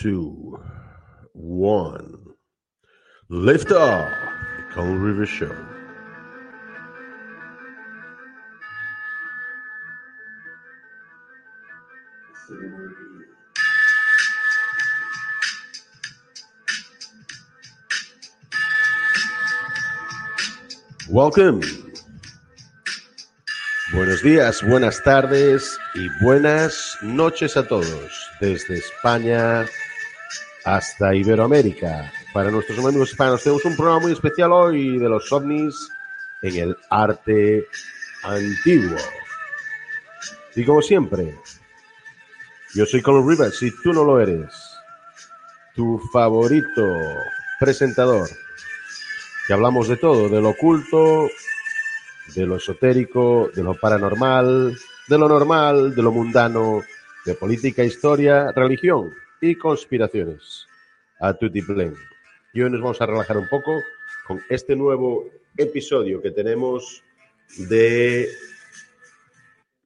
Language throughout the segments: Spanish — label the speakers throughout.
Speaker 1: two, one. Lift off. Colin River Show. Welcome. Buenos días, buenas tardes y buenas noches a todos desde España hasta Iberoamérica. Para nuestros amigos hispanos tenemos un programa muy especial hoy de los ovnis en el arte antiguo. Y como siempre, yo soy Colin Rivers y tú no lo eres. Tu favorito presentador. Que hablamos de todo, de lo oculto, de lo esotérico, de lo paranormal, de lo normal, de lo mundano, de política, historia, religión y conspiraciones. A tutti plen. Y hoy nos vamos a relajar un poco con este nuevo episodio que tenemos de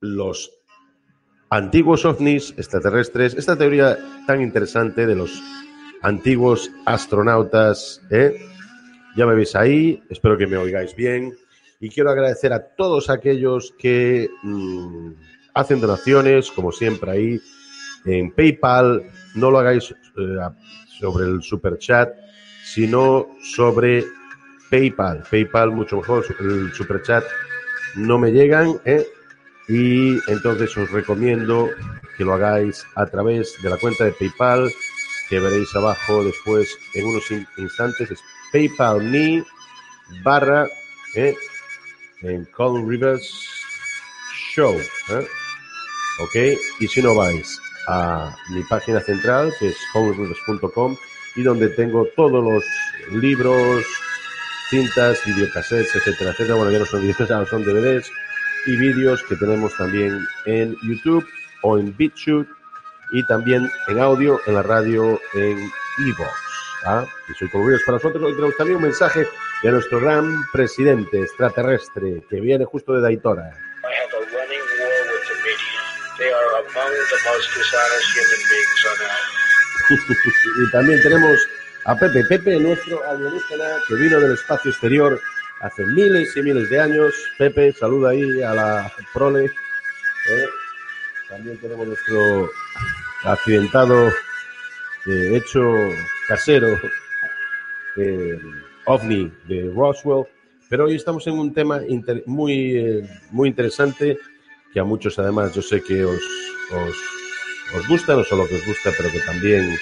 Speaker 1: los antiguos ovnis extraterrestres, esta teoría tan interesante de los antiguos astronautas. ¿eh? Ya me veis ahí, espero que me oigáis bien. Y quiero agradecer a todos aquellos que mmm, hacen donaciones, como siempre ahí, en PayPal. No lo hagáis eh, sobre el super chat, sino sobre PayPal. PayPal mucho mejor, el super chat no me llegan, ¿eh? y entonces os recomiendo que lo hagáis a través de la cuenta de PayPal que veréis abajo después en unos instantes es PayPal me barra ¿eh? en Colin Rivers Show. ¿eh? ¿Ok? Y si no vais a mi página central, que es colinrivers.com, y donde tengo todos los libros, cintas, videocassettes, etcétera, etcétera. Bueno, ya no son videos, son DVDs y vídeos que tenemos también en YouTube o en BitChute y también en audio en la radio en Evox. ¿ah? Y soy Colin Rivers para nosotros. Hoy tenemos también un mensaje de nuestro gran presidente extraterrestre que viene justo de Daytona. y también tenemos a Pepe, Pepe, nuestro alienígena que vino del espacio exterior hace miles y miles de años. Pepe, saluda ahí a la prole. ¿eh? También tenemos nuestro accidentado eh, hecho casero. Eh, ovni de Roswell. Pero hoy estamos en un tema inter muy, eh, muy interesante que a muchos además yo sé que os, os, os, gusta, no solo que os gusta, pero que también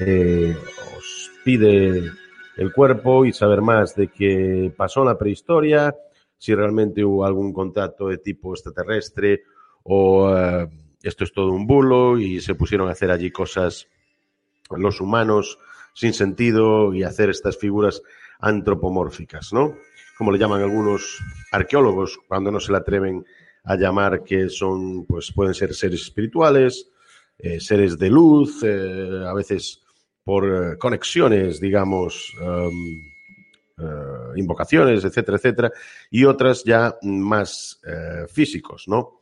Speaker 1: eh, os pide el cuerpo y saber más de qué pasó en la prehistoria, si realmente hubo algún contacto de tipo extraterrestre o uh, esto es todo un bulo y se pusieron a hacer allí cosas los humanos sin sentido y hacer estas figuras antropomórficas, ¿no? Como le llaman algunos arqueólogos cuando no se le atreven a llamar que son, pues pueden ser seres espirituales, eh, seres de luz, eh, a veces por eh, conexiones, digamos, uh, invocaciones, etcétera, etcétera, y otras ya más físicos, ¿no?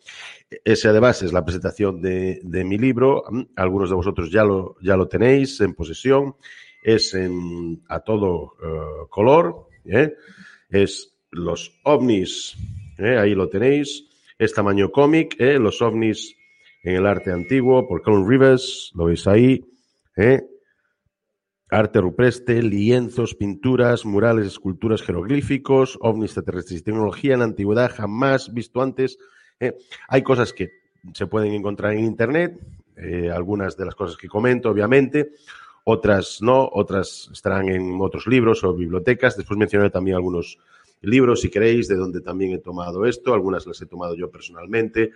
Speaker 1: Ese además es la presentación de, de, mi libro, algunos de vosotros ya lo, ya lo tenéis en posesión, es en, a todo color, es los ovnis, ahí lo tenéis, es tamaño cómic, ¿eh? los ovnis en el arte antiguo por Colin Rivers, lo veis ahí, ¿eh? arte rupestre, lienzos, pinturas, murales, esculturas, jeroglíficos, ovnis extraterrestres y tecnología en la antigüedad jamás visto antes. ¿eh? Hay cosas que se pueden encontrar en Internet, eh, algunas de las cosas que comento, obviamente, otras no, otras estarán en otros libros o bibliotecas. Después mencionaré también algunos libros, si queréis, de donde también he tomado esto, algunas las he tomado yo personalmente.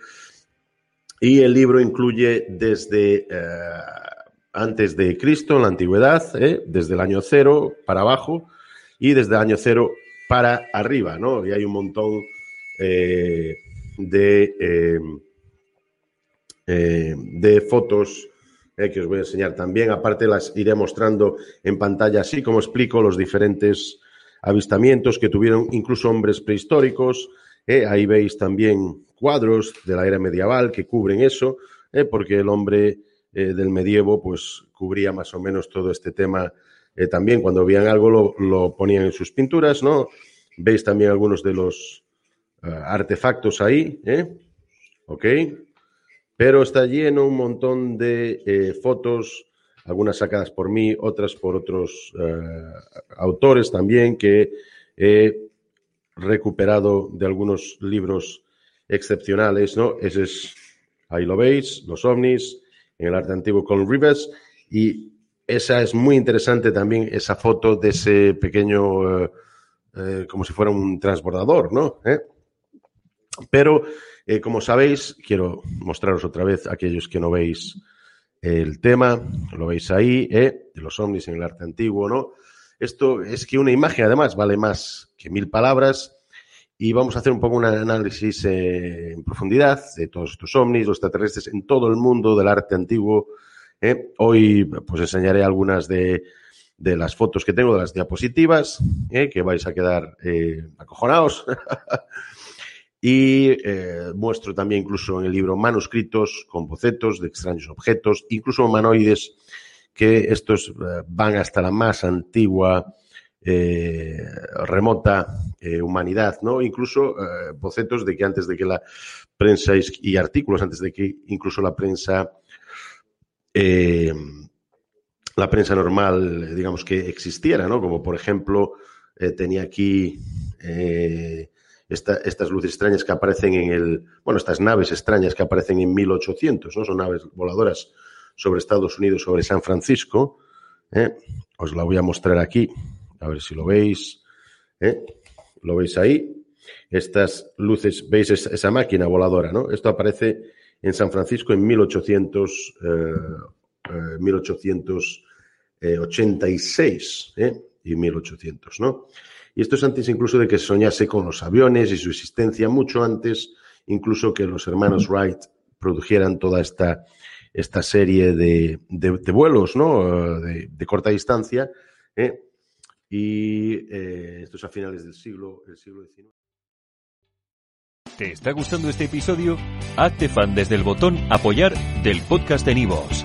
Speaker 1: Y el libro incluye desde... Eh, antes de Cristo, en la antigüedad, ¿eh? desde el año cero para abajo y desde el año cero para arriba, ¿no? Y hay un montón eh, de, de fotos que os voy a enseñar también. Aparte, las iré mostrando en pantalla, así como explico los diferentes avistamientos que tuvieron incluso hombres prehistóricos. ahí veis también cuadros de la era medieval que cubren eso, porque el hombre del medievo, pues cubría más o menos todo este tema. también cuando veían algo lo, ponían en sus pinturas, ¿no? Veis también algunos de los artefactos ahí, ¿eh? ¿Ok? Pero está lleno un montón de fotos, algunas sacadas por mí, otras por otros autores también que he recuperado de algunos libros excepcionales, ¿no? Ese es, ahí lo veis, los ovnis, en el arte antiguo con Rivers, y esa es muy interesante también, esa foto de ese pequeño, eh, eh, como si fuera un transbordador, ¿no? ¿Eh? Pero, como sabéis, quiero mostraros otra vez aquellos que no veis el tema, lo veis ahí, de los ovnis en el arte antiguo, ¿no? Esto es que una imagen además vale más que mil palabras y vamos a hacer un poco un análisis eh, en profundidad de todos estos ovnis, los extraterrestres en todo el mundo del arte antiguo. ¿eh? Hoy pues enseñaré algunas de, las fotos que tengo, de las diapositivas, ¿eh? que vais a quedar acojonados. y muestro también incluso en el libro manuscritos con bocetos de extraños objetos, incluso humanoides que estos eh, van hasta la más antigua, eh, remota eh, humanidad, ¿no? Incluso bocetos de que antes de que la prensa y artículos antes de que incluso la prensa la prensa normal, digamos que existiera, ¿no? Como por ejemplo tenía aquí estas luces extrañas que aparecen en el, bueno, estas naves extrañas que aparecen en 1800, ¿no? Son naves voladoras sobre Estados Unidos, sobre San Francisco. ¿eh? Os la voy a mostrar aquí, a ver si lo veis. ¿eh? ¿Lo veis ahí? Estas luces, veis esa, máquina voladora, ¿no? Esto aparece en San Francisco en 1800, 1886 ¿eh? y 1800, ¿no? Y esto es antes incluso de que se soñase con los aviones y su existencia, mucho antes incluso que los hermanos Wright produjeran toda esta esta serie de, vuelos ¿no? de, corta distancia. ¿eh? Y eh, esto es a finales del siglo, del siglo XIX.
Speaker 2: ¿Te está gustando este episodio? Hazte fan desde el botón Apoyar del podcast de Nivos.